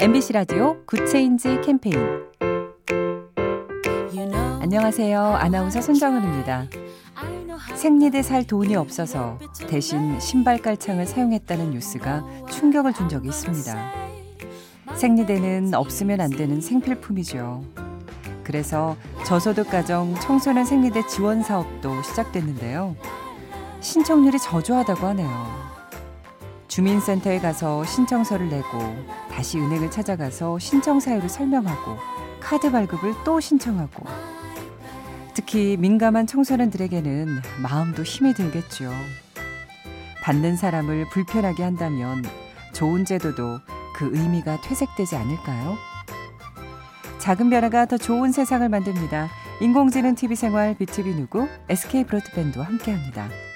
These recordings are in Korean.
MBC 라디오 Good Change 캠페인 안녕하세요. 아나운서 손정은입니다. 생리대 살 돈이 없어서 대신 신발 깔창을 사용했다는 뉴스가 충격을 준 적이 있습니다. 생리대는 없으면 안 되는 생필품이죠. 그래서 저소득 가정 청소년 생리대 지원 사업도 시작됐는데요. 신청률이 저조하다고 하네요. 주민센터에 가서 신청서를 내고 다시 은행을 찾아가서 신청 사유를 설명하고 카드 발급을 또 신청하고 특히 민감한 청소년들에게는 마음도 힘이 들겠죠. 받는 사람을 불편하게 한다면 좋은 제도도 그 의미가 퇴색되지 않을까요? 작은 변화가 더 좋은 세상을 만듭니다. 인공지능 TV 생활 BTV 누구 SK 브로드밴드와 함께합니다.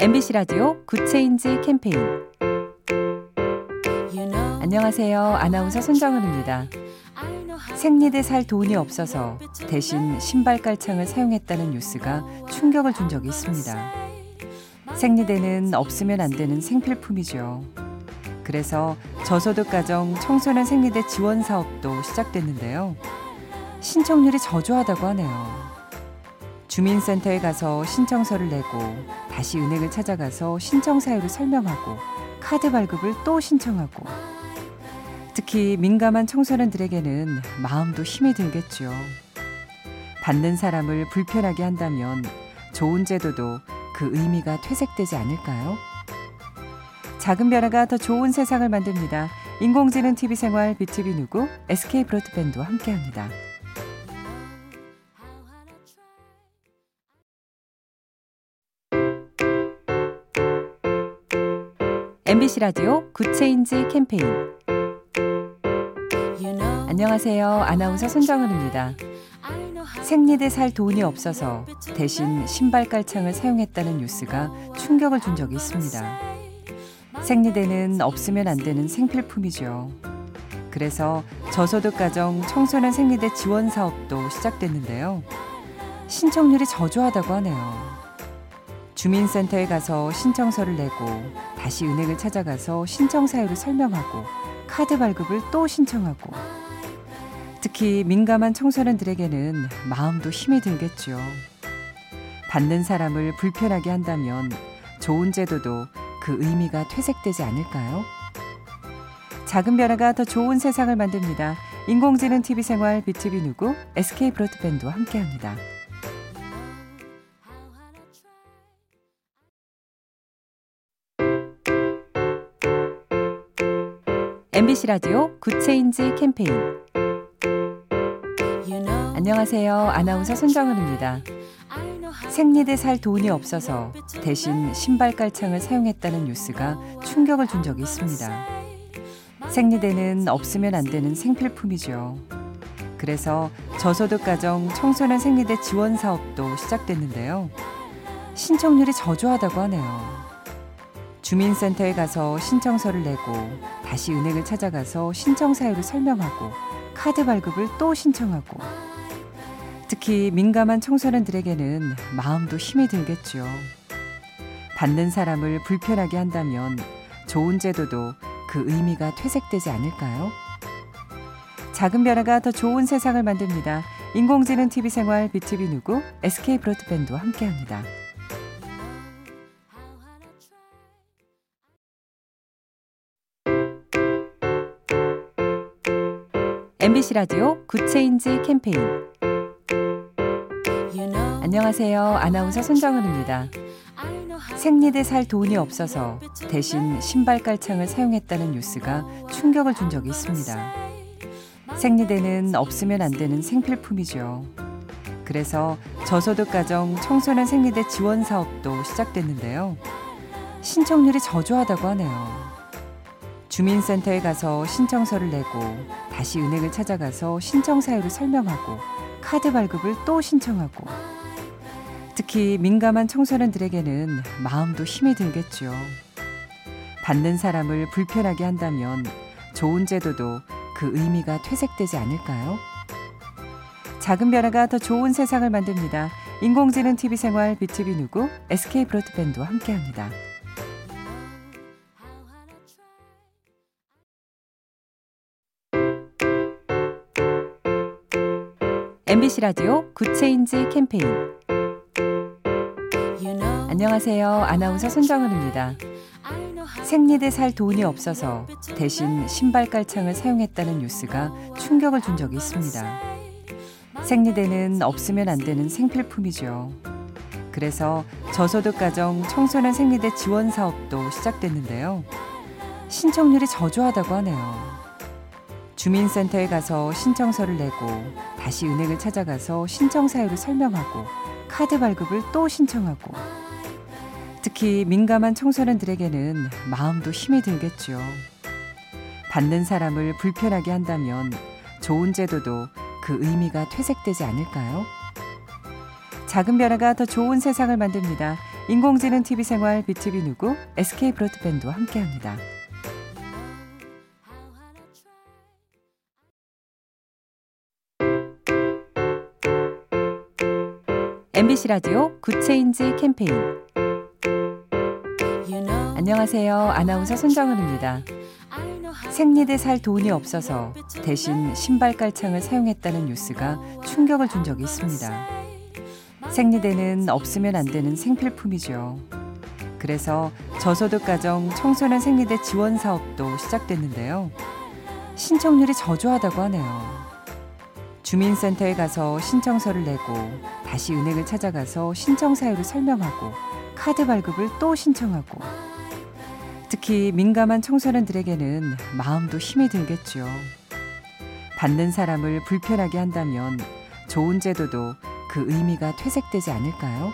MBC 라디오 Good Change 캠페인 안녕하세요. 아나운서 손정은입니다. 생리대 살 돈이 없어서 대신 신발 깔창을 사용했다는 뉴스가 충격을 준 적이 있습니다. 생리대는 없으면 안 되는 생필품이죠. 그래서 저소득 가정 청소년 생리대 지원 사업도 시작됐는데요. 신청률이 저조하다고 하네요. 주민센터에 가서 신청서를 내고 다시 은행을 찾아가서 신청 사유를 설명하고 카드 발급을 또 신청하고 특히 민감한 청소년들에게는 마음도 힘이 들겠죠. 받는 사람을 불편하게 한다면 좋은 제도도 그 의미가 퇴색되지 않을까요? 작은 변화가 더 좋은 세상을 만듭니다. 인공지능 TV 생활 BTV 누구 SK 브로드밴드와 함께합니다. MBC 라디오 Good Change 캠페인 안녕하세요. 아나운서 손정은입니다. 생리대 살 돈이 없어서 대신 신발 깔창을 사용했다는 뉴스가 충격을 준 적이 있습니다. 생리대는 없으면 안 되는 생필품이죠. 그래서 저소득 가정 청소년 생리대 지원 사업도 시작됐는데요. 신청률이 저조하다고 하네요. 주민센터에 가서 신청서를 내고 다시 은행을 찾아가서 신청 사유를 설명하고 카드 발급을 또 신청하고 특히 민감한 청소년들에게는 마음도 힘이 들겠죠. 받는 사람을 불편하게 한다면 좋은 제도도 그 의미가 퇴색되지 않을까요? 작은 변화가 더 좋은 세상을 만듭니다. 인공지능 TV 생활 BTV 누구 SK 브로드밴드와 함께합니다. MBC 라디오 Good Change 캠페인 안녕하세요. 아나운서 손정은입니다. 생리대 살 돈이 없어서 대신 신발 깔창을 사용했다는 뉴스가 충격을 준 적이 있습니다. 생리대는 없으면 안 되는 생필품이죠. 그래서 저소득 가정 청소년 생리대 지원 사업도 시작됐는데요. 신청률이 저조하다고 하네요. 주민센터에 가서 신청서를 내고 다시 은행을 찾아가서 신청 사유를 설명하고 카드 발급을 또 신청하고 특히 민감한 청소년들에게는 마음도 힘이 들겠죠. 받는 사람을 불편하게 한다면 좋은 제도도 그 의미가 퇴색되지 않을까요? 작은 변화가 더 좋은 세상을 만듭니다. 인공지능 TV 생활 BTV 누구 SK 브로드밴드와 함께합니다. MBC 라디오 Good Change 캠페인 안녕하세요. 아나운서 손정은입니다. 생리대 살 돈이 없어서 대신 신발 깔창을 사용했다는 뉴스가 충격을 준 적이 있습니다. 생리대는 없으면 안 되는 생필품이죠. 그래서 저소득 가정 청소년 생리대 지원 사업도 시작됐는데요. 신청률이 저조하다고 하네요. 주민센터에 가서 신청서를 내고 다시 은행을 찾아가서 신청 사유를 설명하고 카드 발급을 또 신청하고 특히 민감한 청소년들에게는 마음도 힘이 들겠죠. 받는 사람을 불편하게 한다면 좋은 제도도 그 의미가 퇴색되지 않을까요? 작은 변화가 더 좋은 세상을 만듭니다. 인공지능 TV 생활 BTV 누구 SK 브로드밴드와 함께합니다. MBC 라디오 Good Change 캠페인 안녕하세요. 아나운서 손정은입니다. 생리대 살 돈이 없어서 대신 신발 깔창을 사용했다는 뉴스가 충격을 준 적이 있습니다. 생리대는 없으면 안 되는 생필품이죠. 그래서 저소득 가정 청소년 생리대 지원 사업도 시작됐는데요. 신청률이 저조하다고 하네요. 주민센터에 가서 신청서를 내고 다시 은행을 찾아가서 신청 사유를 설명하고 카드 발급을 또 신청하고 특히 민감한 청소년들에게는 마음도 힘이 들겠죠. 받는 사람을 불편하게 한다면 좋은 제도도 그 의미가 퇴색되지 않을까요? 작은 변화가 더 좋은 세상을 만듭니다. 인공지능 TV 생활 BTV 누구 SK 브로드밴드와 함께합니다. MBC 라디오 Good Change 캠페인 안녕하세요. 아나운서 손정은입니다. 생리대 살 돈이 없어서 대신 신발 깔창을 사용했다는 뉴스가 충격을 준 적이 있습니다. 생리대는 없으면 안 되는 생필품이죠. 그래서 저소득 가정 청소년 생리대 지원 사업도 시작됐는데요. 신청률이 저조하다고 하네요. 주민센터에 가서 신청서를 내고 다시 은행을 찾아가서 신청 사유를 설명하고 카드 발급을 또 신청하고 특히 민감한 청소년들에게는 마음도 힘이 들겠죠. 받는 사람을 불편하게 한다면 좋은 제도도 그 의미가 퇴색되지 않을까요?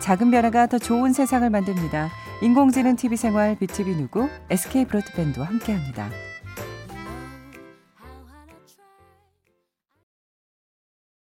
작은 변화가 더 좋은 세상을 만듭니다. 인공지능 TV 생활 BTV 누구 SK 브로드밴드와 함께합니다.